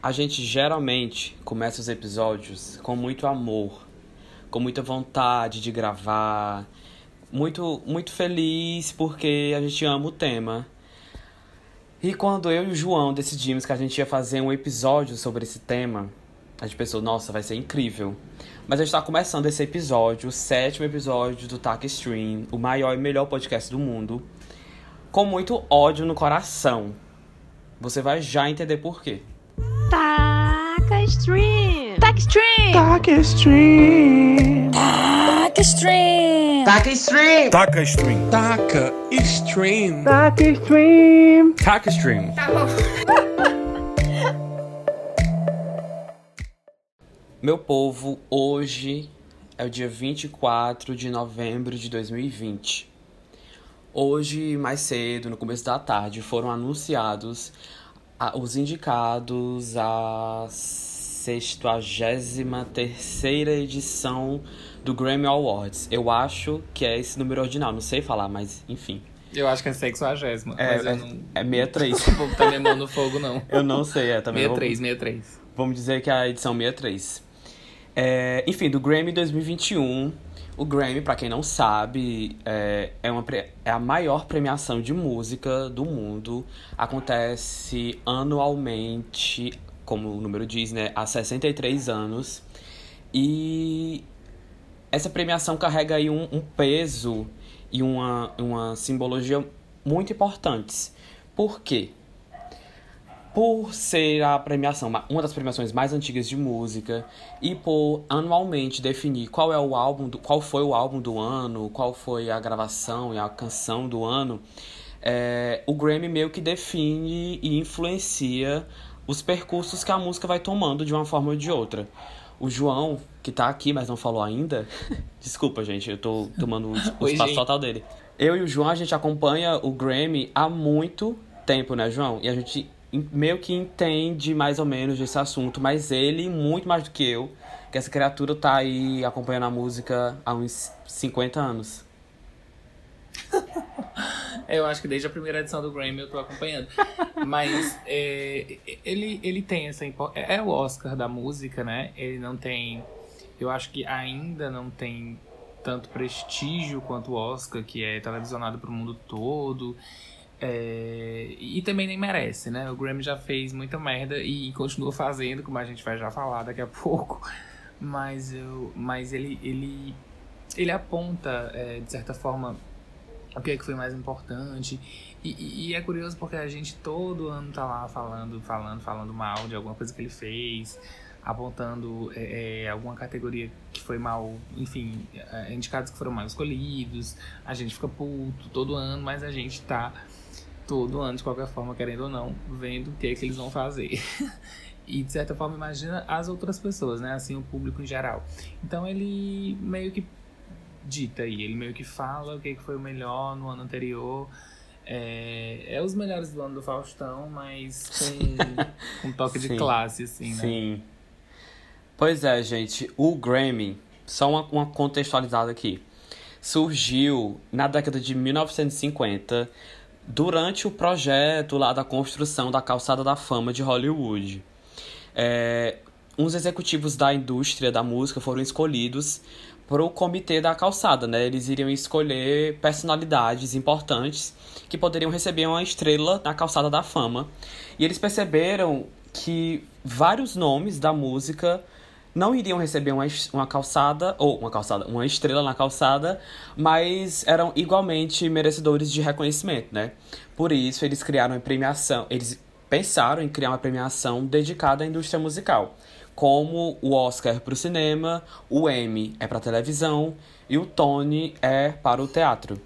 A gente geralmente começa os episódios com muito amor, com muita vontade de gravar, muito muito feliz porque a gente ama o tema. E quando eu e o João decidimos que a gente ia fazer um episódio sobre esse tema, a gente pensou, nossa, vai ser incrível. Mas a gente está começando esse episódio, o sétimo episódio do Tac Stream, o maior e melhor podcast do mundo, com muito ódio no coração. Você vai já entender por quê. Stream! Stream! Tac Stream! Tac Stream! Tac Stream! Taca Stream! Taca Stream! Taca Stream! Taca Stream! Meu povo, hoje é o dia 24 de novembro de 2020. Hoje, mais cedo, no começo da tarde, foram anunciados os indicados às 63 edição do Grammy Awards. Eu acho que é esse número ordinal, não sei falar, mas enfim. Eu acho que é 60, É, mas é, eu não... é 63. Não vou botar minha mão no fogo, não. Eu não sei, é também. 63, vamos, 63. vamos dizer que é a edição 63. É, enfim, do Grammy 2021. O Grammy, para quem não sabe, é, é, uma, é a maior premiação de música do mundo. Acontece anualmente, como o número diz, né, há 63 anos. E essa premiação carrega aí um, um peso e uma, uma simbologia muito importantes. Por quê? Por ser a premiação, uma das premiações mais antigas de música, e por anualmente definir qual é o álbum, do, qual foi o álbum do ano, qual foi a gravação e a canção do ano, é, o Grammy meio que define e influencia os percursos que a música vai tomando de uma forma ou de outra. O João, que tá aqui, mas não falou ainda. Desculpa, gente, eu tô tomando o, Oi, espaço gente. total dele. Eu e o João, a gente acompanha o Grammy há muito tempo, né, João? E a gente meio que entende mais ou menos desse assunto, mas ele, muito mais do que eu, que essa criatura tá aí acompanhando a música há uns 50 anos. Eu acho que desde a primeira edição do Grammy eu tô acompanhando. Mas é, ele, ele tem essa É é o Oscar da música, né? Ele não tem. Eu acho que ainda não tem tanto prestígio quanto o Oscar, que é televisionado pro mundo todo. É, e também nem merece, né? O Grammy já fez muita merda e continua fazendo, como a gente vai já falar daqui a pouco. Mas, eu, mas ele, ele, ele aponta, é, de certa forma, o que, é que foi mais importante. E, e- é curioso porque a gente todo ano tá lá falando, falando, falando mal de alguma coisa que ele fez, apontando é, é, alguma categoria que foi mal, enfim, é, indicados que foram mal escolhidos. A gente fica puto todo ano, mas a gente tá todo ano, de qualquer forma, querendo ou não, vendo o que é que eles vão fazer. E de certa forma imagina as outras pessoas, né? Assim, o público em geral. Então ele meio que dita aí, ele meio que fala o que foi o melhor no ano anterior. É, é os melhores do ano do Faustão, mas com, um toque de Sim. classe, assim, né? Sim. Pois é, gente. O Grammy, só uma, uma contextualizada aqui, surgiu na década de 1950 durante o projeto lá da construção da Calçada da Fama de Hollywood. É, uns executivos da indústria da música foram escolhidos para o comitê da calçada, né? Eles iriam escolher personalidades importantes que poderiam receber uma estrela na calçada da fama. E eles perceberam que vários nomes da música não iriam receber uma, uma calçada, ou uma calçada, uma estrela na calçada, mas eram igualmente merecedores de reconhecimento, né? Por isso, eles criaram uma premiação, eles pensaram em criar uma premiação dedicada à indústria musical, como o Oscar para o cinema, o Emmy é para televisão e o Tony é para o teatro.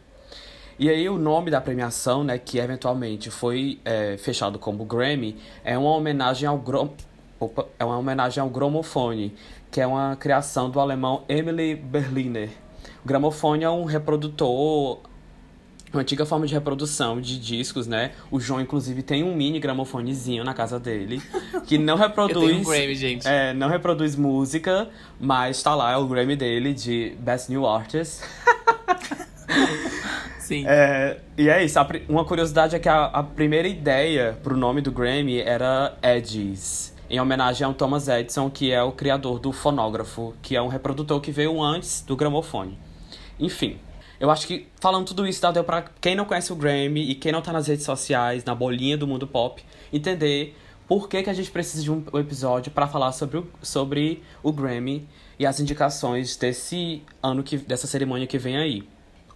E aí o nome da premiação, né, que eventualmente foi é, fechado como Grammy, é uma homenagem ao grom... Opa, é uma homenagem ao gramofone, que é uma criação do alemão Emily Berliner. O gramofone é um reprodutor, uma antiga forma de reprodução de discos, né? O João, inclusive, tem um mini gramofonezinho na casa dele, que não Eu reproduz... tenho um Grammy, gente. É, não reproduz música, mas tá lá, é o Grammy dele de Best New Artist. Sim. É, e é isso, uma curiosidade é que a, a primeira ideia pro nome do Grammy era Edges, em homenagem ao Thomas Edison, que é o criador do fonógrafo, que é um reprodutor que veio antes do gramofone. Enfim, eu acho que falando tudo isso, deu pra quem não conhece o Grammy e quem não tá nas redes sociais, na bolinha do mundo pop, entender por que, que a gente precisa de um episódio para falar sobre o, sobre o Grammy e as indicações desse ano, que, dessa cerimônia que vem aí.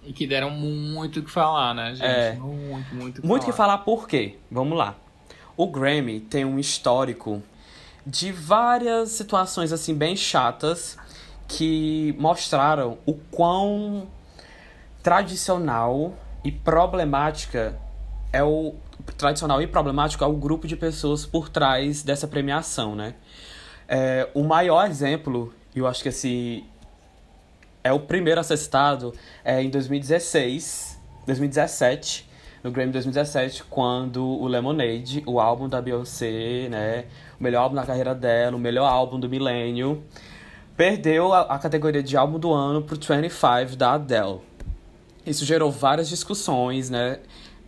E que deram muito o que falar, né, gente? É. Muito, muito o que Muito que falar. falar por quê? Vamos lá. O Grammy tem um histórico de várias situações assim bem chatas que mostraram o quão tradicional e problemática é o tradicional e problemático é o grupo de pessoas por trás dessa premiação, né? É, o maior exemplo, e eu acho que esse é o primeiro a ser citado, é em 2016, 2017, no Grammy 2017, quando o Lemonade, o álbum da Beyoncé, né, o melhor álbum da carreira dela, o melhor álbum do milênio, perdeu a, a categoria de álbum do ano pro 25 da Adele. Isso gerou várias discussões, né?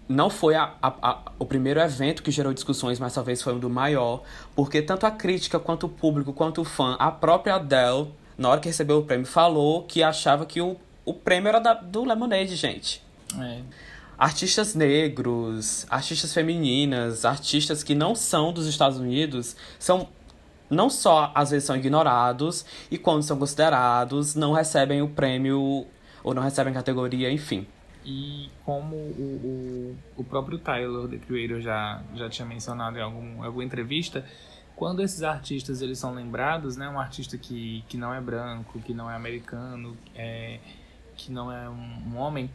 Não foi a, a- a- o primeiro evento que gerou discussões, mas talvez foi um do maior, porque tanto a crítica, quanto o público, quanto o fã, a própria Adele, na hora que recebeu o prêmio, falou que achava que o, o prêmio era da- do Lemonade, gente. É. Artistas negros, artistas femininas, artistas que não são dos Estados Unidos, são não só às vezes são ignorados e quando são considerados não recebem o prêmio ou não recebem categoria, enfim. E como o, o, o próprio Tyler, The Creator, já, já tinha mencionado em algum, alguma entrevista, quando esses artistas eles são lembrados, né, um artista que, que não é branco, que não é americano, é, que não é um, um homem,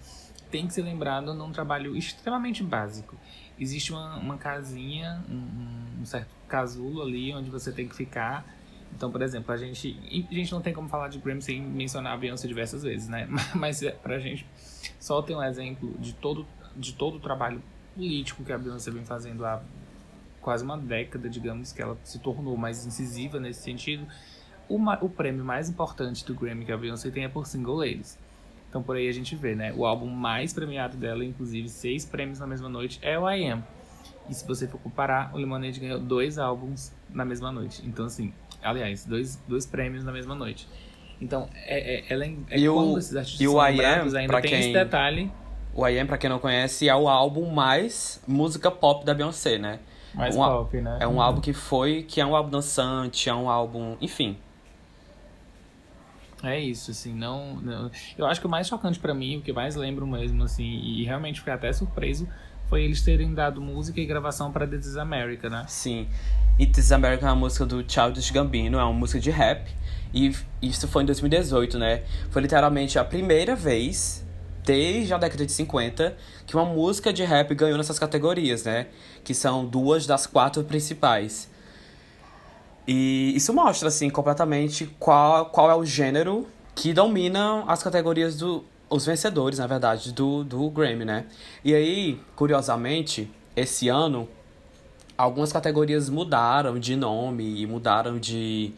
tem que ser lembrado num trabalho extremamente básico. Existe uma, uma casinha, um, um certo casulo ali onde você tem que ficar. Então, por exemplo, a gente. A gente não tem como falar de Grammy sem mencionar a Beyoncé diversas vezes, né? Mas é, pra gente só ter um exemplo de todo, de todo o trabalho político que a Beyoncé vem fazendo há quase uma década, digamos, que ela se tornou mais incisiva nesse sentido. O, o prêmio mais importante do Grammy que a Beyoncé tem é por Single Ladies. Então por aí a gente vê, né? O álbum mais premiado dela, inclusive seis prêmios na mesma noite, é o I Am. E se você for comparar, o Lemonade ganhou dois álbuns na mesma noite. Então, assim, aliás, dois, dois prêmios na mesma noite. Então, é, é, ela é, é E o- esses artistas e o são lembrados, ainda tem quem- esse detalhe O I Am, pra quem não conhece, é o álbum mais música pop da Beyoncé, né? mais Um pop, né? É um álbum que foi, que é um álbum dançante, é um álbum, enfim. É isso, assim, não, não- Eu acho que o mais chocante pra mim, o que mais lembro mesmo, assim, e realmente fiquei até surpreso, foi eles terem dado música e gravação pra This is America, né? Sim. It Is America é uma música do Childish Gambino, é uma música de rap. E isso foi em 2018, né? Foi literalmente a primeira vez, desde a década de 50, que uma música de rap ganhou nessas categorias, né? Que são duas das quatro principais. E isso mostra, assim, completamente qual, qual é o gênero que domina as categorias do. Os vencedores, na verdade, do, do Grammy, né? E aí, curiosamente, esse ano, algumas categorias mudaram de nome e mudaram de,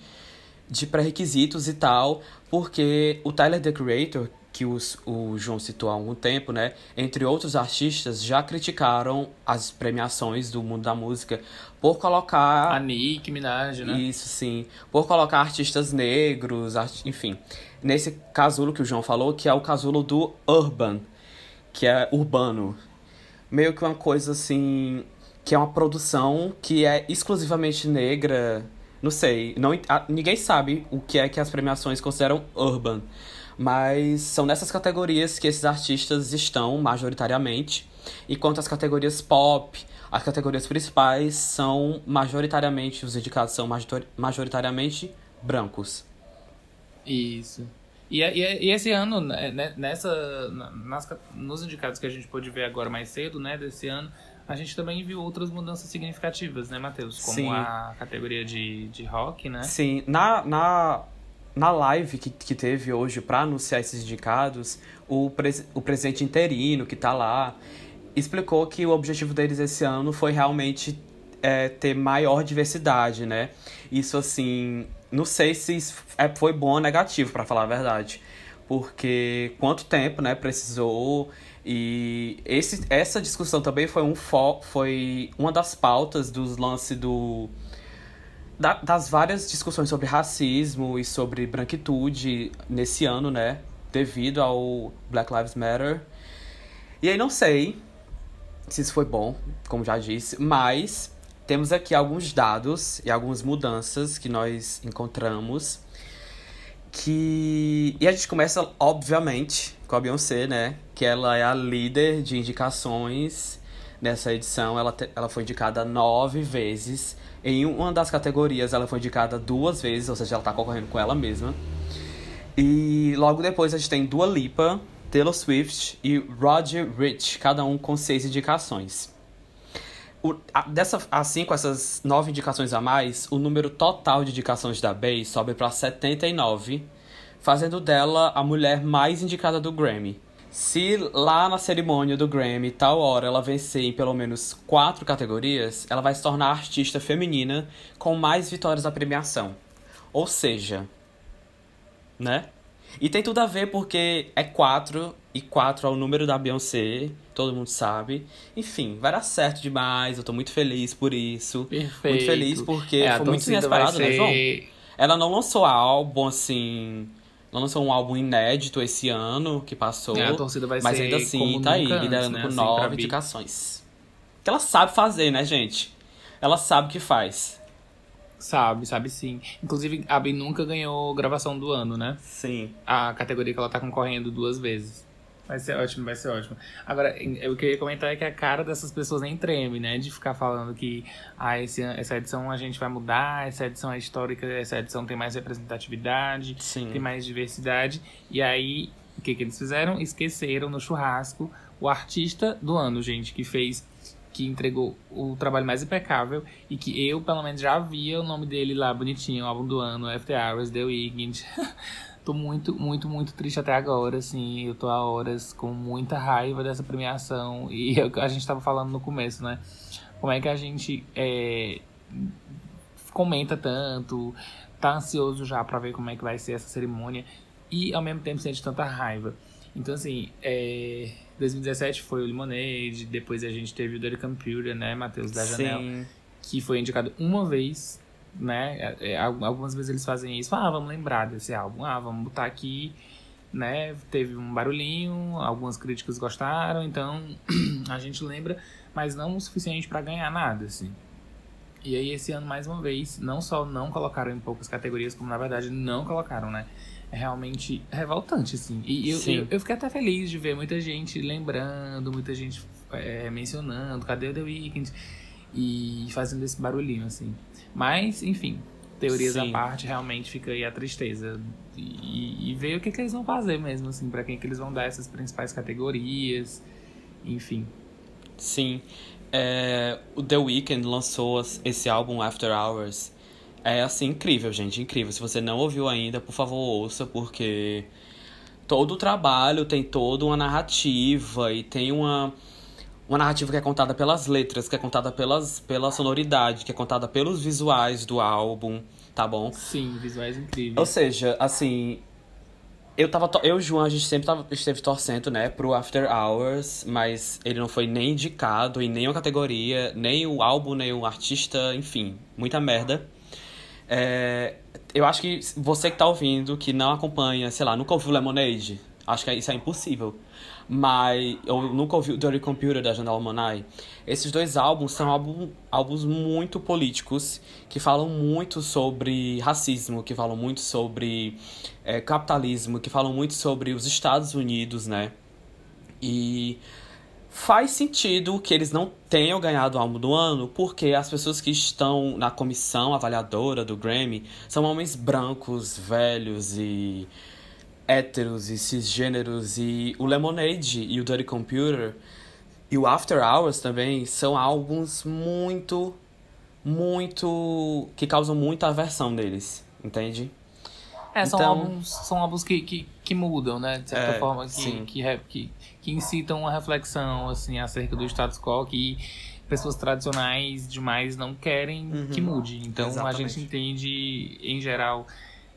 de pré-requisitos e tal, porque o Tyler The Creator, que os, o João citou há algum tempo, né? Entre outros artistas, já criticaram as premiações do mundo da música por colocar. A Nicki Minaj, né? Isso, sim. Por colocar artistas negros, art... enfim. Nesse casulo que o João falou, que é o casulo do urban, que é urbano. Meio que uma coisa assim, que é uma produção que é exclusivamente negra. Não sei, não, a- ninguém sabe o que é que as premiações consideram urban. Mas são nessas categorias que esses artistas estão majoritariamente. Enquanto as categorias pop, as categorias principais são majoritariamente, os indicados são major- majoritariamente brancos. Isso. E, e, e esse ano, né, né, nessa, na- nas, nos indicados que a gente pôde ver agora mais cedo, né, desse ano, a gente também viu outras mudanças significativas, né, Matheus? Como Sim. a categoria de, de rock, né? Sim, na, na, na live que, que teve hoje para anunciar esses indicados, o, pres, o presidente interino que tá lá explicou que o objetivo deles esse ano foi realmente é, ter maior diversidade, né? Isso, assim, não sei se é, foi bom ou negativo, para falar a verdade. Porque quanto tempo, né, precisou... E esse, essa discussão também foi, um fo foi uma das pautas dos lances do da- das várias discussões sobre racismo e sobre branquitude nesse ano, né? Devido ao Black Lives Matter. E aí não sei se isso foi bom, como já disse, mas temos aqui alguns dados e algumas mudanças que nós encontramos. Que. E a gente começa, obviamente, com a Beyoncé, né? Que ela é a líder de indicações nessa edição. Ela, te- ela foi indicada nove vezes. Em uma das categorias, ela foi indicada duas vezes, ou seja, ela tá concorrendo com ela mesma. E logo depois a gente tem Dua Lipa, Taylor Swift e Roger Rich, cada um com seis indicações. O- a- dessa, assim, com essas nove indicações a mais, o número total de indicações da Bey sobe para 79, fazendo dela a mulher mais indicada do Grammy. Se lá na cerimônia do Grammy, tal hora, ela vencer em pelo menos quatro categorias, ela vai se tornar a artista feminina com mais vitórias da premiação. Ou seja, né? E tem tudo a ver porque é 4 e 4 é o número da Beyoncé, todo mundo sabe. Enfim, vai dar certo demais, eu tô muito feliz por isso. Perfeito. Muito feliz porque É, foi muito torcida vai inesperado, né, João? ser- Ela não lançou álbum assim. Não lançou um álbum inédito esse ano que passou. É, a torcida vai mas ser ainda assim tá aí, liderando né, com assim, nove indicações. Que ela sabe fazer, né, gente? Ela sabe o que faz. Sabe, sabe sim. Inclusive, a Bi nunca ganhou gravação do ano, né? Sim. A categoria que ela tá concorrendo duas vezes. Vai ser ótimo, vai ser ótimo. Agora, o que eu ia comentar é que a cara dessas pessoas nem treme, né? De ficar falando que ah, esse, essa edição a gente vai mudar, essa edição é histórica, essa edição tem mais representatividade, Sim. tem mais diversidade. E aí, o que, que eles fizeram? Esqueceram no churrasco o artista do ano, gente, que fez, que entregou o trabalho mais impecável e que eu, pelo menos, já via o nome dele lá bonitinho, o álbum do ano, After Hours, The Weeknd. tô muito, muito, muito triste até agora, assim. Eu tô há horas com muita raiva dessa premiação. E a gente tava falando no começo, né? Como é que a gente é, comenta tanto, tá ansioso já pra ver como é que vai ser essa cerimônia e ao mesmo tempo sente tanta raiva. Então, assim, é, 2017 foi o Lemonade, depois a gente teve o Dirty Computer, né, Matheus da Janela, Sim. que foi indicado uma vez, né? é, é, algumas vezes eles fazem isso, ah, vamos lembrar desse álbum, ah, vamos botar aqui, né? Teve um barulhinho, algumas críticas gostaram, então a gente lembra, mas não o suficiente pra ganhar nada, assim. E aí, esse ano, mais uma vez, não só não colocaram em poucas categorias, como na verdade não colocaram, né? Realmente revoltante, assim. E eu, eu, eu fiquei até feliz de ver muita gente lembrando, muita gente é, mencionando, cadê o The Weeknd? E fazendo esse barulhinho, assim. Mas, enfim, teorias à Sim. parte, realmente fica aí a tristeza. E, e ver o que, que eles vão fazer mesmo, assim, pra quem que eles vão dar essas principais categorias. Enfim. Sim. É, o The Weeknd lançou esse álbum After Hours. É assim, incrível, gente, incrível. Se você não ouviu ainda, por favor, ouça, porque todo o trabalho tem toda uma narrativa e tem uma, uma narrativa que é contada pelas letras, que é contada pelas, pela sonoridade, que é contada pelos visuais do álbum, tá bom? Sim, visuais incríveis. Ou seja, assim. Eu tava. Eu e o João, a gente sempre tava, esteve torcendo, né, pro After Hours, mas ele não foi nem indicado em nenhuma categoria, nem o álbum, nem o artista, enfim, muita merda. É, eu acho que você que tá ouvindo, que não acompanha, sei lá, nunca ouviu Lemonade, acho que isso é impossível. Mas eu nunca ouvi o Dirty Computer da Janelle Monáe. Esses dois álbuns são álbum, álbuns muito políticos, que falam muito sobre racismo, que falam muito sobre é, capitalismo, que falam muito sobre os Estados Unidos, né? E faz sentido que eles não tenham ganhado o álbum do ano, porque as pessoas que estão na comissão avaliadora do Grammy são homens brancos, velhos e héteros e cisgêneros. E o Lemonade e o Dirty Computer e o After Hours também são álbuns muito, muito. que causam muita aversão neles, entende? É, são Então- álbuns, são álbuns que, que, que mudam, né? De certa É, forma, que, que, que, que incitam uma reflexão, assim, acerca do status quo que pessoas tradicionais demais não querem que mude. Então, a Exatamente. gente entende, em geral,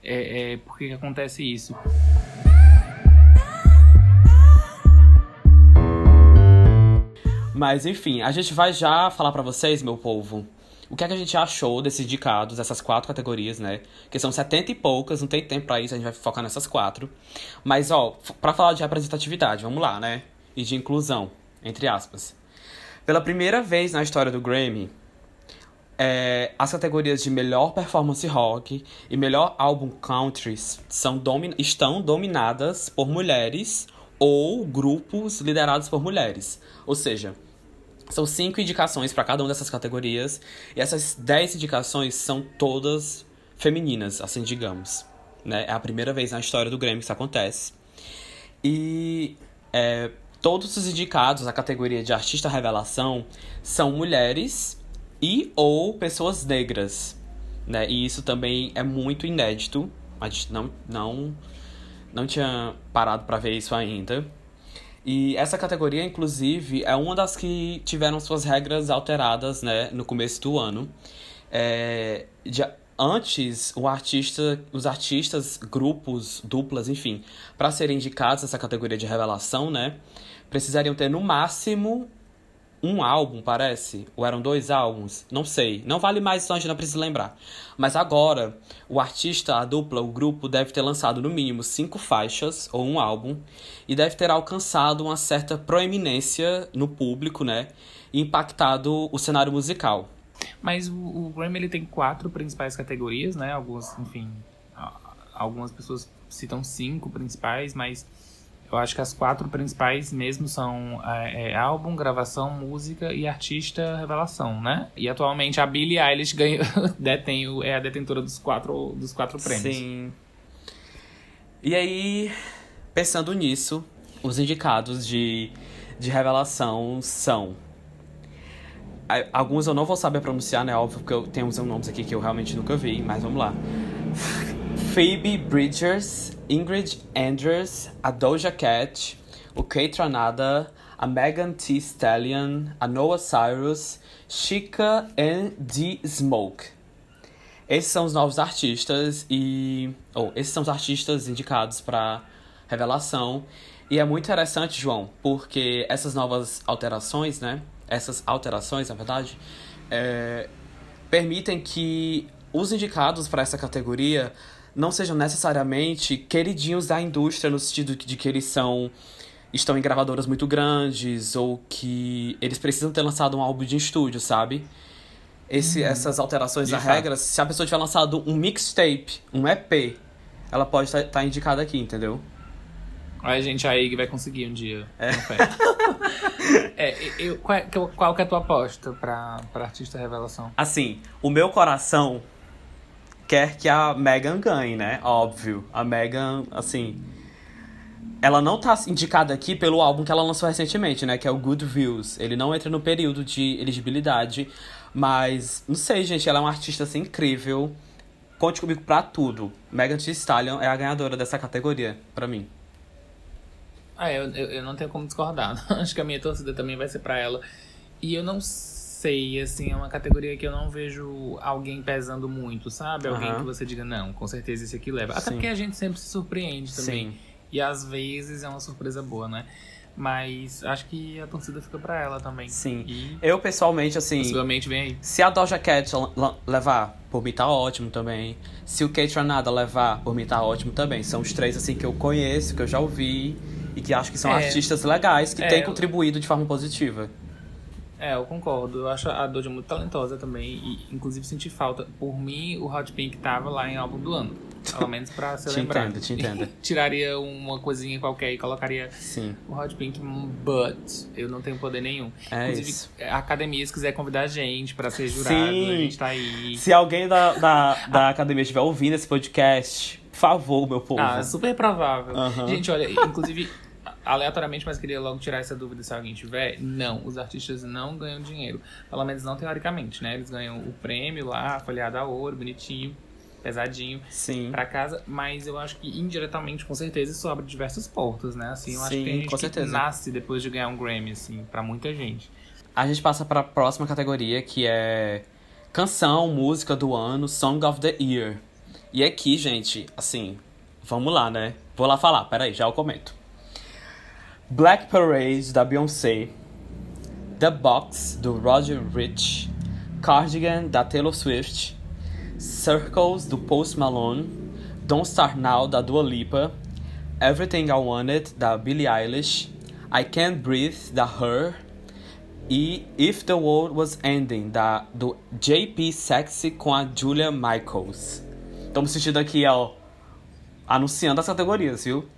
é, é, por que que acontece isso. Mas enfim, a gente vai já falar pra vocês, meu povo, o que, é que a gente achou desses indicados, dessas quatro categorias, né? Que são 70 e poucas, não tem tempo pra isso, a gente vai focar nessas quatro. Mas, ó, pra falar de representatividade, vamos lá, né? E de inclusão, entre aspas. Pela primeira vez na história do Grammy, é, as categorias de melhor performance rock e melhor álbum country são domi estão dominadas por mulheres ou grupos liderados por mulheres. Ou seja, são cinco indicações para cada uma dessas categorias e essas dez indicações são todas femininas, assim digamos. Né? É a primeira vez na história do Grammy que isso acontece. E é, todos os indicados na categoria de artista revelação são mulheres e ou pessoas negras, né? E isso também é muito inédito. A gente não não não tinha parado para ver isso ainda. E essa categoria, inclusive, é uma das que tiveram suas regras alteradas, né, no começo do ano. É, de, antes, o artista, os artistas, grupos, duplas, enfim, para serem indicados nessa categoria de revelação, né, precisariam ter no máximo um álbum, parece. Ou eram dois álbuns? Não sei. Não vale mais, a gente não precisa lembrar. Mas agora, o artista, a dupla, o grupo deve ter lançado no mínimo cinco faixas ou um álbum e deve ter alcançado uma certa proeminência no público, né? E impactado o cenário musical. Mas o, o Grammy ele tem quatro principais categorias, né? Alguns, enfim, algumas pessoas citam cinco principais, mas eu acho que as quatro principais mesmo são é, é, álbum, gravação, música e artista revelação, né? E atualmente a Billie Eilish ganha, detém, é a detentora dos quatro, dos quatro prêmios. Sim. E aí, pensando nisso, os indicados de, de revelação são. Alguns eu não vou saber pronunciar, né? Óbvio, porque eu tenho uns nomes aqui que eu realmente nunca vi, mas vamos lá. Phoebe Bridgers, Ingrid Andrews, a Doja Cat, o Kate Ranada, a Megan Thee Stallion, a Noah Cyrus, Chica and The Smoke. Esses são os novos artistas e. Ou, oh, esses são os artistas indicados para revelação. E é muito interessante, João, porque essas novas alterações, né? Essas alterações, na verdade, é, permitem que os indicados para essa categoria não sejam necessariamente queridinhos da indústria no sentido de que eles são estão em gravadoras muito grandes ou que eles precisam ter lançado um álbum de estúdio, sabe? Esse, uhum. Essas alterações da regra, se a pessoa tiver lançado um mixtape, um EP, ela pode estar tá, tá indicada aqui, entendeu? Olha, gente, a Ig vai conseguir um dia. É. é eu, qual, é, qual que é a tua aposta pra, pra artista revelação? Assim, o meu coração quer que a Megan ganhe, né? Óbvio. A Megan, assim. Ela não tá indicada aqui pelo álbum que ela lançou recentemente, né? Que é o Good Views. Ele não entra no período de elegibilidade. Mas, não sei, gente. Ela é uma artista assim, incrível. Conte comigo pra tudo. Megan Thee Stallion é a ganhadora dessa categoria, pra mim. Ah, eu, eu, eu não tenho como discordar. Acho que a minha torcida também vai ser pra ela. E eu não sei, assim, é uma categoria que eu não vejo alguém pesando muito, sabe? Alguém uhum. que você diga, não, com certeza esse aqui leva. Até Sim. porque a gente sempre se surpreende também. Sim. E às vezes é uma surpresa boa, né? Mas acho que a torcida fica pra ela também. Sim. E eu, pessoalmente, assim. Possivelmente vem aí. Se a Doja Cat levar, por mim tá ótimo também. Se o Kate Ranada levar, por mim tá ótimo também. São os três, assim, que eu conheço, que eu já ouvi. E que acho que são é, artistas legais, que é, têm contribuído de forma positiva. É, eu concordo. Eu acho a Doja muito talentosa também. E, inclusive, senti falta. Por mim, o Hot Pink tava lá em álbum do ano. Pelo menos pra ser te lembrado. Entendo, te entendo. Tiraria uma coisinha qualquer e colocaria Sim. o Hot Pink, but eu não tenho poder nenhum. É inclusive, isso. a academia, se quiser convidar a gente pra ser jurado, Sim. a gente tá aí. Se alguém da, da, da academia estiver ouvindo esse podcast, por favor, meu povo. Ah, super provável. Uhum. Gente, olha, inclusive aleatoriamente, mas queria logo tirar essa dúvida se alguém tiver. Não, os artistas não ganham dinheiro. Pelo menos não teoricamente, né? Eles ganham o prêmio lá, folheado a ouro, bonitinho, pesadinho, Sim. pra casa. Mas eu acho que indiretamente, com certeza, isso abre diversas portas, né? Assim, eu Sim, acho que tem gente certeza. nasce depois de ganhar um Grammy, assim, pra muita gente. A gente passa pra próxima categoria, que é canção, música do ano, Song of the Year. E aqui, gente, assim, vamos lá, né? Vou lá falar, peraí, já eu comento. Black Parade da Beyoncé, The Box do Roger Rich, Cardigan, da Taylor Swift, Circles, do Post Malone, Don't Start Now, da Dua Lipa, Everything I Wanted, da Billie Eilish, I Can't Breathe, da Her, e If the World Was Ending, da, do JP Sexy com a Julia Michaels. Estamos sentindo aqui, ó, anunciando as categorias, viu?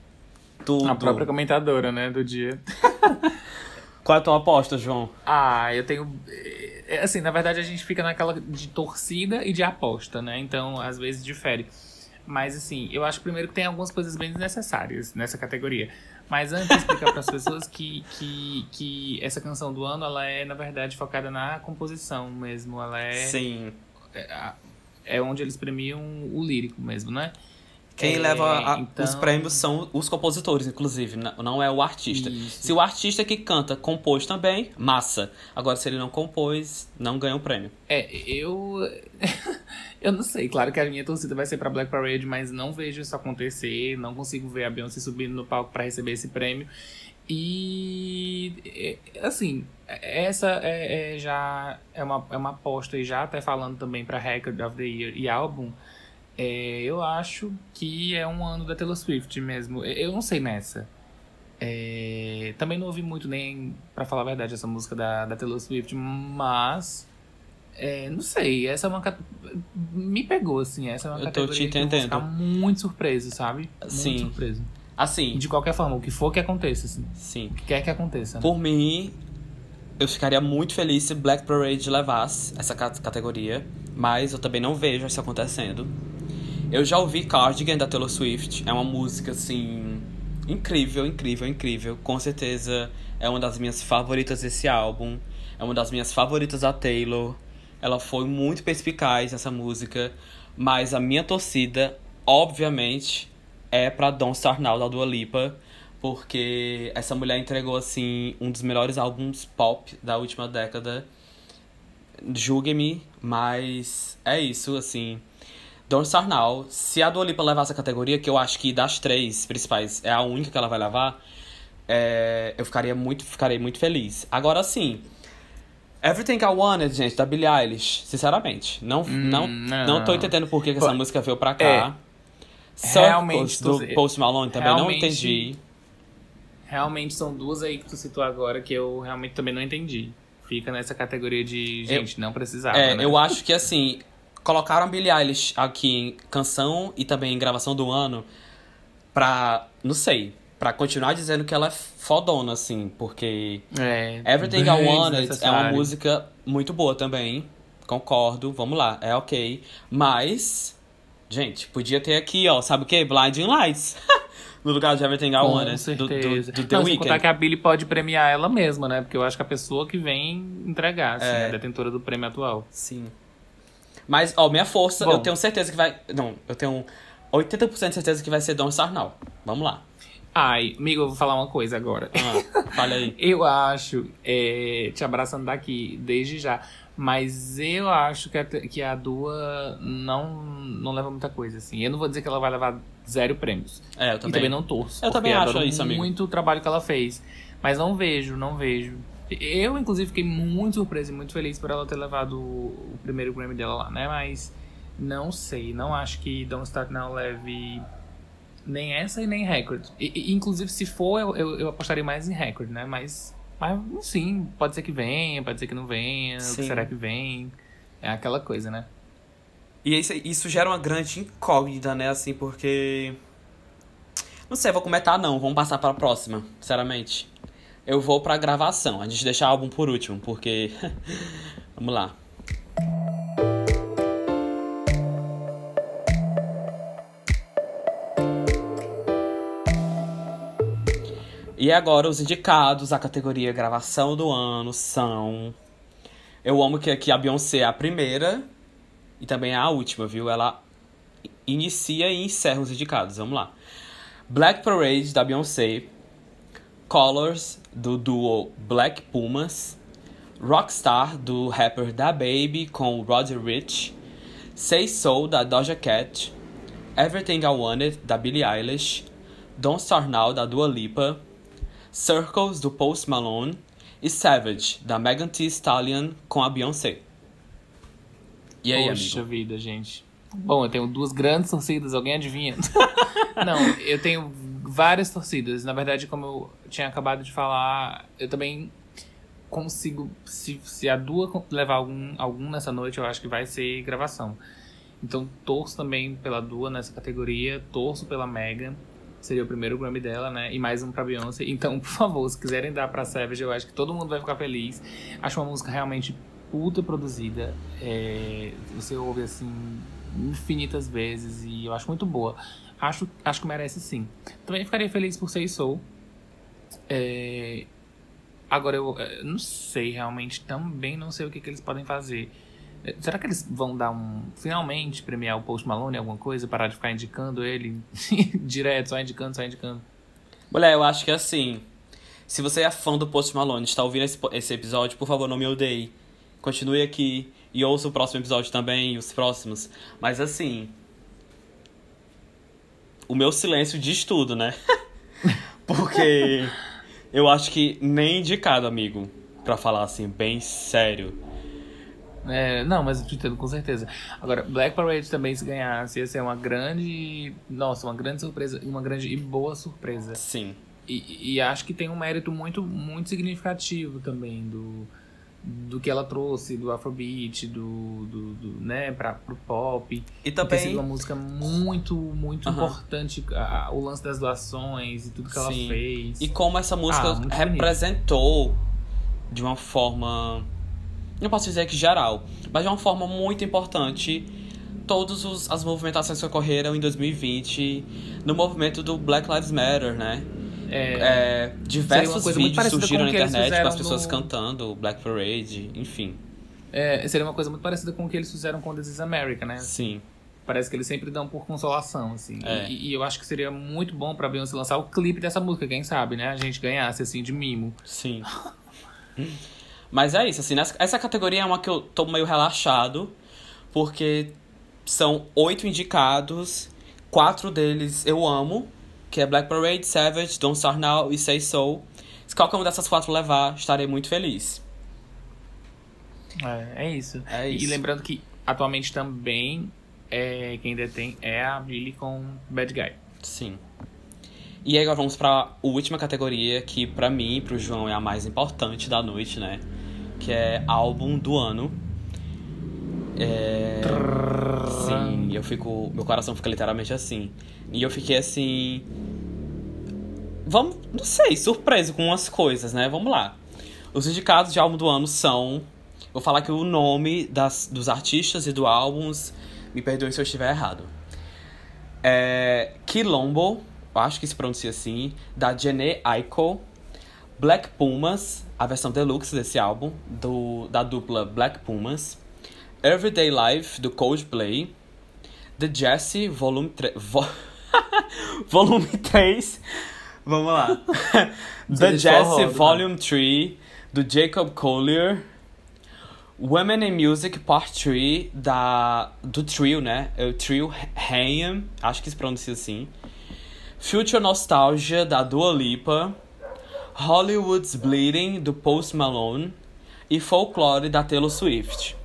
Tudo. A própria comentadora, né, do dia. Qual é a tua aposta, João? Ah, eu tenho. é, Assim, na verdade a gente fica naquela de torcida e de aposta, né? Então, às vezes difere. Mas, assim, eu acho primeiro que tem algumas coisas bem desnecessárias nessa categoria. Mas antes, explicar para as pessoas que, que, que essa canção do ano, ela é, na verdade, focada na composição mesmo. Ela é. Sim. É, é onde eles premiam o lírico mesmo, né? Quem É, leva a- então- os prêmios são os compositores, inclusive, não é o artista. Isso. Se o artista que canta compôs também, massa. Agora, se ele não compôs, não ganha o prêmio. É, eu. eu não sei. Claro que a minha torcida vai ser pra Black Parade, mas não vejo isso acontecer. Não consigo ver a Beyoncé subindo no palco pra receber esse prêmio. E. é, Assim, essa é, é já é uma, é uma aposta, e já até falando também pra Record of the Year e álbum. É, eu acho que é um ano da Taylor Swift mesmo. Eu não sei nessa. É, também não ouvi muito nem, pra falar a verdade, essa música da, da Taylor Swift, mas é, não sei, essa é uma me pegou assim, essa é uma Eu tô categoria te que eu entendendo. ficar muito surpreso, sabe? Muito Sim. surpreso. Assim, de qualquer forma, o que for que aconteça, assim, sim. o que quer que aconteça. né? Por mim, eu ficaria muito feliz se Black Parade levasse essa ca- categoria, mas eu também não vejo isso acontecendo. Eu já ouvi Cardigan da Taylor Swift, é uma música assim incrível, incrível, incrível. Com certeza é uma das minhas favoritas desse álbum, é uma das minhas favoritas da Taylor. Ela foi muito perspicaz essa música, mas a minha torcida, obviamente, é pra Don't Start Now da Dua Lipa, porque essa mulher entregou assim um dos melhores álbuns pop da última década. Julgue-me, mas é isso, assim. Don't Start Now, se a Dua Lipa levar essa categoria, que eu acho que das três principais é a única que ela vai levar, é, eu ficaria muito, ficarei muito feliz. Agora sim, Everything I Wanted, gente, da Billie Eilish, sinceramente, não, não, não. não tô entendendo por que, que essa música veio pra cá. é, Circles, realmente, do Post Malone também não entendi. Realmente são duas aí que tu citou agora que eu realmente também não entendi. Fica nessa categoria de, gente, não precisava, É, né? eu acho que assim, colocaram a Billie Eilish aqui em canção e também em gravação do ano pra, não sei, pra continuar dizendo que ela é fodona, assim, porque É, Everything I Wanted é uma música muito boa também, concordo, vamos lá, é ok, mas, gente, podia ter aqui, ó, sabe o que? Blinding Lights, no lugar de Everything I Com Wanted, do, certeza. do, do The Não, sem contar Weeknd. que a Billy pode premiar ela mesma, né? Porque eu acho que a pessoa que vem entregar, assim, É. a detentora do prêmio atual. Sim. Mas, ó, minha força, Bom. eu tenho certeza que vai. Não, eu tenho 80% de certeza que vai ser Don't Start Now. Vamos lá. Ai, amigo, eu vou falar uma coisa agora. Ah, fala aí. Eu acho, é, te abraçando daqui desde já, mas eu acho que a, que a Dua não, não leva muita coisa, assim. Eu não vou dizer que ela vai levar zero prêmios. É, eu E também. também não torço. Eu também acho adoro isso, amigo. muito o trabalho que ela fez. Mas não vejo, não vejo. Eu, inclusive, fiquei muito surpreso e muito feliz por ela ter levado o, primeiro Grammy dela lá, né? Mas não sei, não acho que Don't Start Now leve nem essa e nem Record. E, e, inclusive, se for, eu, eu, eu apostaria mais em Record, né? Mas, mas, sim, pode ser que venha, pode ser que não venha. Que será que vem? É aquela coisa, né? E isso, isso gera uma grande incógnita, né? Assim, porque. Não sei, vou comentar não. Vamos passar pra próxima, sinceramente. Eu vou pra gravação. A gente deixa o álbum por último, porque. Vamos lá. E agora os indicados à categoria gravação do ano são. Eu amo que aqui a Beyoncé é a primeira e também é a última, viu? Ela inicia e encerra os indicados. Vamos lá. Black Parade da Beyoncé, Colors do duo Black Pumas, Rockstar do rapper Da Baby com Roddy Rich, Say Soul da Doja Cat, Everything I Wanted da Billie Eilish, Don't Start Now da Dua Lipa, Circles do Post Malone e Savage da Megan Thee Stallion com a Beyoncé. E aí, Poxa amigo? vida, gente. Bom, eu tenho duas grandes torcidas, alguém adivinha? Não, eu tenho várias torcidas. Na verdade, como eu tinha acabado de falar, eu também consigo. Se, se a Dua levar algum, algum nessa noite, eu acho que vai ser gravação. Então, torço também pela Dua nessa categoria, torço pela Megan. Seria o primeiro Grammy dela, né? E mais um pra Beyoncé. Então, por favor, se quiserem dar pra Savage, eu acho que todo mundo vai ficar feliz. Acho uma música realmente puta produzida. É, você ouve assim infinitas vezes e eu acho muito boa. Acho, acho que merece sim. Também ficaria feliz por Say Soul. É, agora eu é, não sei realmente, também não sei o que, que eles podem fazer. É, Será que eles vão dar um. Finalmente premiar o Post Malone alguma coisa? Parar de ficar indicando ele direto, só indicando, só indicando. Mulher, eu acho que assim. Se você é fã do Post Malone, está ouvindo esse, esse episódio, por favor, não me odeie. Continue aqui e ouça o próximo episódio também e os próximos. Mas assim. O meu silêncio diz tudo, né? Porque eu acho que nem indicado, amigo. Pra falar assim, bem sério. É, não, mas eu te entendo com certeza. Agora, Black Parade também, se ganhasse, ia ser uma grande. Nossa, uma grande surpresa. Uma grande e boa surpresa. Sim. E, e acho que tem um mérito muito, muito significativo também do, do que ela trouxe, do Afrobeat, do, do, do né, pra, pro pop. E também. sido uma música muito, muito Aham. importante, a- o lance das doações e tudo que ela Sim. fez. E como essa música Ah, representou de uma forma. Não posso dizer que geral, mas de uma forma muito importante todas os- as movimentações que ocorreram em 2020 no movimento do Black Lives Matter, né? É, É, diversos vídeos surgiram na internet com as pessoas no- cantando Black Parade, enfim. é, seria uma coisa muito parecida com o que eles fizeram com This is America, né? Sim. Parece que eles sempre dão por consolação, assim. É. E, e eu acho que seria muito bom pra Beyoncé lançar o clipe dessa música, quem sabe, né? A gente ganhasse, assim, de mimo. Sim. Mas é isso, assim, nessa- essa categoria é uma que eu tô meio relaxado, porque são oito indicados, quatro deles eu amo, que é Black Parade, Savage, Don't Start Now e Say So. Se qualquer uma dessas quatro levar, estarei muito feliz. É, é isso. É E- isso. E lembrando que atualmente também é, quem detém é a Billy com Bad Guy. Sim. E aí agora vamos pra última categoria, que pra mim e pro João é a mais importante da noite, né? Que é álbum do ano. É... Sim, eu fico. Meu coração fica literalmente assim. E eu fiquei assim. Vamos. Não sei, surpreso com umas coisas, né? Vamos lá. Os indicados de álbum do ano são. Vou falar aqui o nome das, dos artistas e do álbuns. Me perdoe se eu estiver errado. É, Quilombo, acho que se pronuncia assim, da Janae Aiko. Black Pumas, a versão deluxe desse álbum, do, da dupla Black Pumas. Everyday Life, do Coldplay. The Jesse, volume 3. Vo... volume 3. Vamos lá. The Jesse, roda, Volume 3, do Jacob Collier. Women in Music Part 3 da, do trio, né? É o trio Hayam, acho que se pronuncia assim. Future Nostalgia da Dua Lipa. Hollywood's Bleeding do Post Malone. E Folklore da Taylor Swift.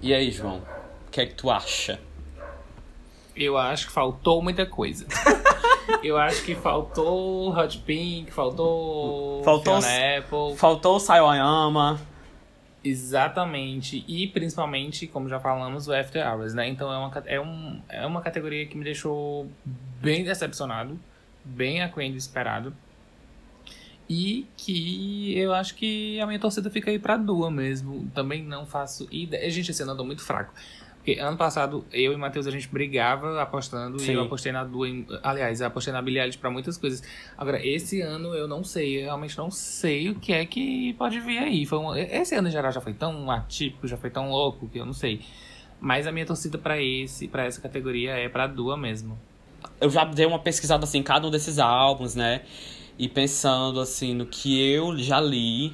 E aí, João? O que é que tu acha? Eu acho que faltou muita coisa. eu acho que faltou Hot Pink, faltou, Faltou Fiona Apple. Faltou o Saiwayama. Exatamente. E principalmente, como já falamos, o After Hours, né? Então é uma, é, um, é uma categoria que me deixou bem decepcionado, bem aquém do esperado. E que eu acho que a minha torcida fica aí pra Dua mesmo. Também não faço ideia. Gente, esse ano andou muito fraco. Porque ano passado, eu e Matheus, a gente brigava apostando Sim. e eu apostei na Dua. Aliás, eu apostei na Billie Eilish pra muitas coisas. Agora, esse ano eu não sei, eu realmente não sei o que é que pode vir aí. Foi um- esse ano em geral já foi tão atípico, já foi tão louco que eu não sei. Mas a minha torcida pra esse, para essa categoria é pra Dua mesmo. eu já dei uma pesquisada assim em cada um desses álbuns, né? E pensando assim no que eu já li.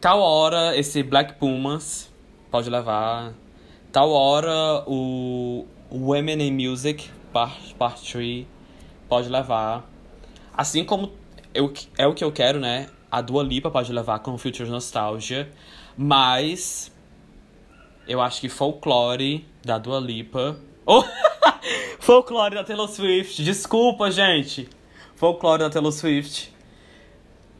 Tal hora esse Black Pumas pode levar. Tal hora o Women in Music Part, part 3 pode levar. Assim como eu, é o que eu quero, né? A Dua Lipa pode levar com Future Nostalgia. Mas Eu acho que Folklore, da Dua Lipa. Oh! Folklore da Taylor Swift. Desculpa, gente. Folklore da Taylor Swift.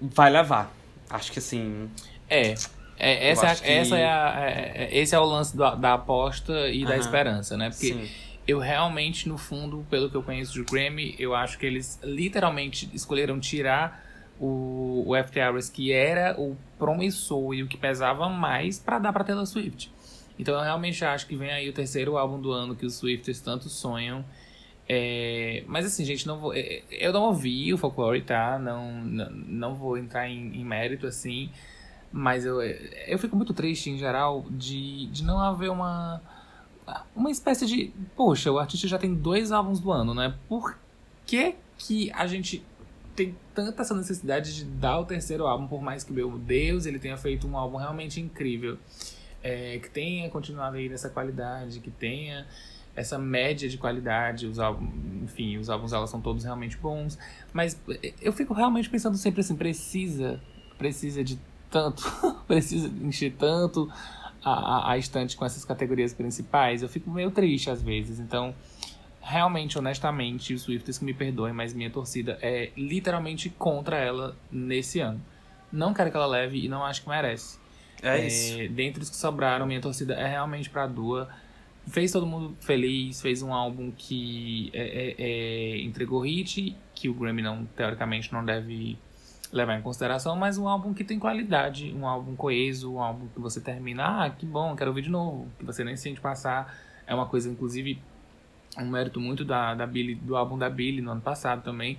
Vai levar. Acho que assim. É. É, essa, é, que- essa é, a- é- é- esse é o lance da, da aposta e da Aham. esperança, né? Porque Sim. eu realmente, no fundo, pelo que eu conheço de Grammy, eu acho que eles literalmente escolheram tirar o, o After Hours, que era o promissor e o que pesava mais, pra dar pra Taylor Swift. Então eu realmente acho que vem aí o terceiro álbum do ano que os Swifters tanto sonham. É, mas assim, gente, não vou, é, eu não ouvi o Folklore, tá? Não, não, não vou entrar em, em mérito assim. Mas eu, eu fico muito triste, em geral, de, de não haver uma, uma espécie de. Poxa, o artista já tem dois álbuns do ano, né? Por que, que a gente tem tanta essa necessidade de dar o terceiro álbum, por mais que, meu Deus, ele tenha feito um álbum realmente incrível, é, que tenha continuado aí nessa qualidade, que tenha essa média de qualidade, os álbuns, enfim, os álbuns elas são todos realmente bons, mas eu fico realmente pensando sempre assim, precisa, precisa de tanto, precisa encher tanto a, a, a estante com essas categorias principais, eu fico meio triste às vezes, então realmente, honestamente, os Swifters que me perdoem, mas minha torcida é literalmente contra ela nesse ano. Não quero que ela leve e não acho que merece. É, isso. Dentre os que sobraram, minha torcida é realmente pra Dua. Fez todo mundo feliz, fez um álbum que é, é- é- entregou hit, que o Grammy não, teoricamente não deve levar em consideração, mas um álbum que tem qualidade, um álbum coeso, um álbum que você termina, ah, que bom, quero ouvir de novo, que você nem sente passar. É uma coisa, inclusive, um mérito muito da, da Billie, do álbum da Billie no ano passado também.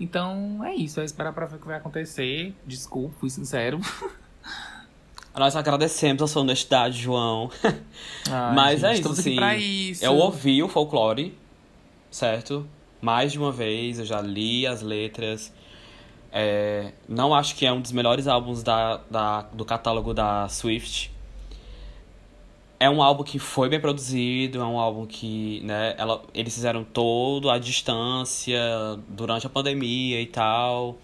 Então é isso, é esperar pra ver o que vai acontecer. Desculpa, fui sincero. Nós agradecemos a sua honestidade, João. Ai, Mas gente, é isso, assim. isso. Eu ouvi o folclore, certo? Mais de uma vez, eu já li as letras. É, não acho que é um dos melhores álbuns da, da- do catálogo da Swift. É um álbum que foi bem produzido, é um álbum que, né, ela, eles fizeram todo à distância, durante a pandemia e tal.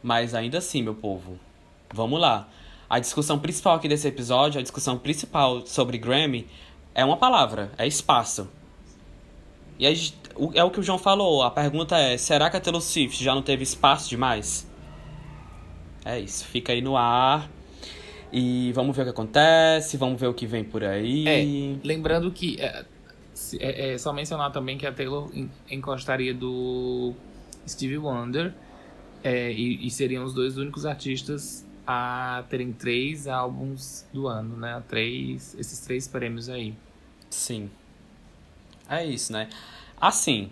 Mas ainda assim, meu povo, vamos lá. A discussão principal aqui desse episódio, a discussão principal sobre Grammy, é uma palavra, é espaço. E aí, é o que o João falou, a pergunta é, será que a Taylor Swift já não teve espaço demais? É isso, fica aí no ar. E vamos ver o que acontece, vamos ver o que vem por aí. É, lembrando que é, é, é só mencionar também que a Taylor en- encostaria do Stevie Wonder é, e, e seriam os dois únicos artistas a terem três álbuns do ano, né? Três, esses três prêmios aí. Sim. É isso, né? Assim,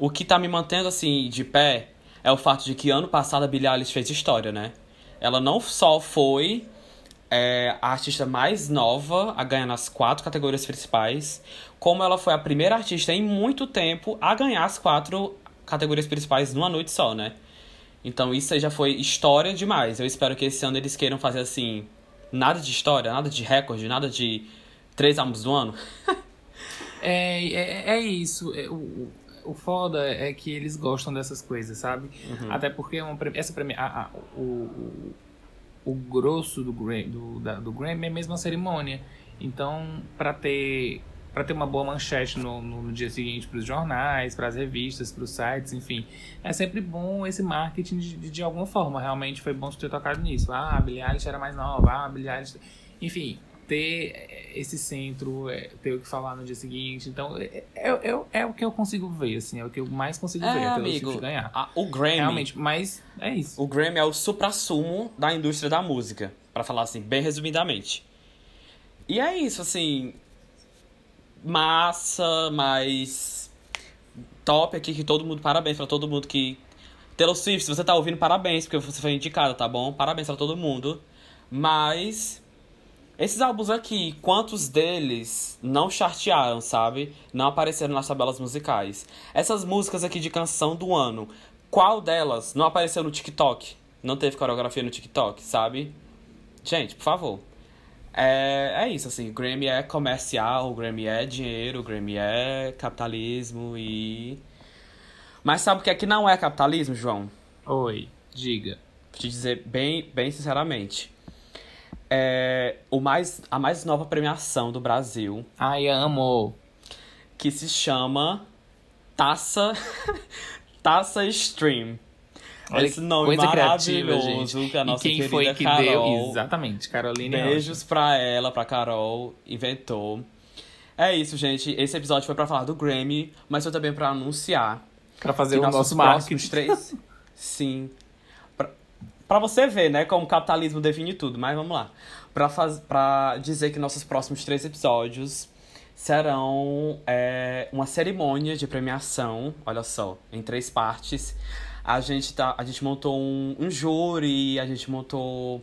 o que tá me mantendo assim de pé é o fato de que ano passado a Billie Eilish fez história, né? Ela não só foi é, a artista mais nova a ganhar nas quatro categorias principais, como ela foi a primeira artista em muito tempo a ganhar as quatro categorias principais numa noite só, né? Então isso já foi história demais. Eu espero que esse ano eles queiram fazer assim, nada de história, nada de recorde, nada de três álbuns do ano. É, é, é isso. É, o, o- foda é que eles gostam dessas coisas, sabe? Até porque uma, essa premi- a- a- o, o, o grosso do, do, da- do Grammy é mesmo a cerimônia. Então, pra ter, pra ter uma boa manchete no, no, no dia seguinte pros jornais, pras revistas, pros sites, enfim, é sempre bom esse marketing de, de, de alguma forma. Realmente foi bom tu ter tocado nisso. Ah, a Billie Eilish era mais nova, ah, a Billie Eilish... Enfim, ter eh, esse centro, eh, ter o que falar no dia seguinte. Então, é, é, é, é o que eu consigo ver, assim, é o que eu mais consigo ver, É, a Taylor amigo. Swift ganhar. a- o Grammy. Realmente, mas é isso. O Grammy é o supra-sumo da indústria da música, pra falar assim, bem resumidamente. E é isso, assim. Massa, mas. Top aqui que todo mundo. Parabéns pra todo mundo que. Taylor Swift, se você tá ouvindo, parabéns, porque você foi indicada, tá bom? Parabéns pra todo mundo. Mas. Esses álbuns aqui, quantos deles não chartearam, sabe? Não apareceram nas tabelas musicais. Essas músicas aqui de canção do ano, qual delas não apareceu no TikTok? Não teve coreografia no TikTok, sabe? Gente, por favor. É, é isso, assim. O Grammy é comercial, o Grammy é dinheiro, o Grammy é capitalismo e. Mas sabe o que é que não é capitalismo, João? Oi, diga. Vou te dizer bem, bem sinceramente. É o mais, a mais nova premiação do Brasil, Ai, amo. que se chama Taça Taça Stream. Olha Esse nome coisa criativa, maravilhoso gente. que a nossa e quem foi que Carol. deu? Exatamente, Caroline Beijos pra ela, pra Carol, inventou. É isso, gente. Esse episódio foi pra falar do Grammy, mas foi também pra anunciar Pra fazer o nosso marketing. três. Sim. Pra, pra você ver, né, como o capitalismo define tudo, mas vamos lá. Pra, faz, pra dizer que nossos próximos três episódios serão é, uma cerimônia de premiação, olha só, em três partes. A gente, tá, a gente montou um, um júri, a gente montou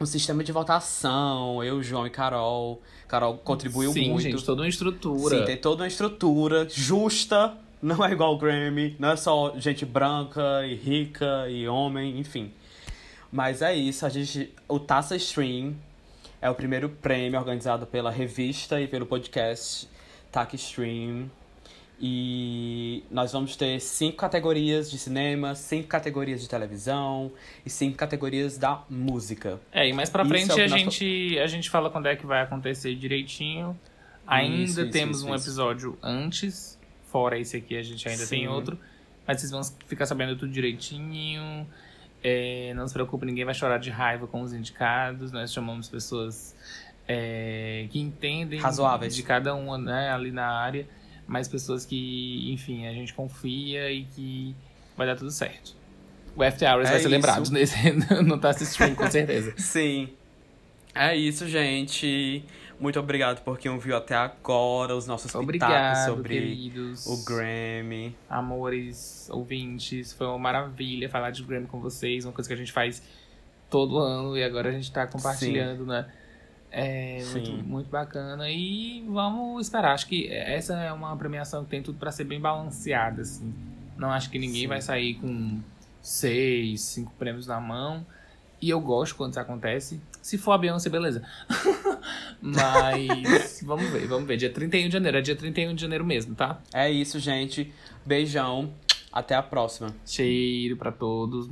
um sistema de votação, eu, João e Carol. Carol contribuiu Sim, muito. gente, toda uma estrutura. Sim, tem toda uma estrutura justa, não é igual o Grammy, não é só gente branca e rica e homem, enfim. Mas é isso, a gente. O Taça Stream é o primeiro prêmio organizado pela revista e pelo podcast TAC Stream. E nós vamos ter cinco categorias de cinema, cinco categorias de televisão e cinco categorias da música. É, e mais pra Isso frente é a, nós- gente, a gente fala quando é que vai acontecer direitinho. Ainda Isso, isso, temos um episódio antes, fora esse aqui a gente ainda tem Sim. outro. Mas vocês vão ficar sabendo tudo direitinho. É, não se preocupe, ninguém vai chorar de raiva com os indicados. Nós chamamos pessoas é, que entendem Razoáveis. de cada uma né, ali na área. Mas pessoas que, enfim, a gente confia e que vai dar tudo certo. O After Hours É vai ser isso. lembrado nesse, no Taça Stream, com certeza. Sim. É isso, gente. Muito obrigado por quem ouviu até agora os nossos pitacos sobre queridos. o Grammy. Amores, ouvintes. Foi uma maravilha falar de Grammy com vocês. Uma coisa que a gente faz todo ano e agora a gente tá compartilhando, né? É muito, Sim. muito bacana. E vamos esperar. Acho que essa é uma premiação que tem tudo pra ser bem balanceada, assim. Não acho que ninguém Sim. vai sair com seis, cinco prêmios na mão. E eu gosto quando isso acontece. Se for a Beyoncé, beleza. Mas vamos ver, vamos ver. Dia 31 de janeiro. É dia 31 de janeiro mesmo, tá? É isso, gente. Beijão. Até a próxima. Cheiro pra todos.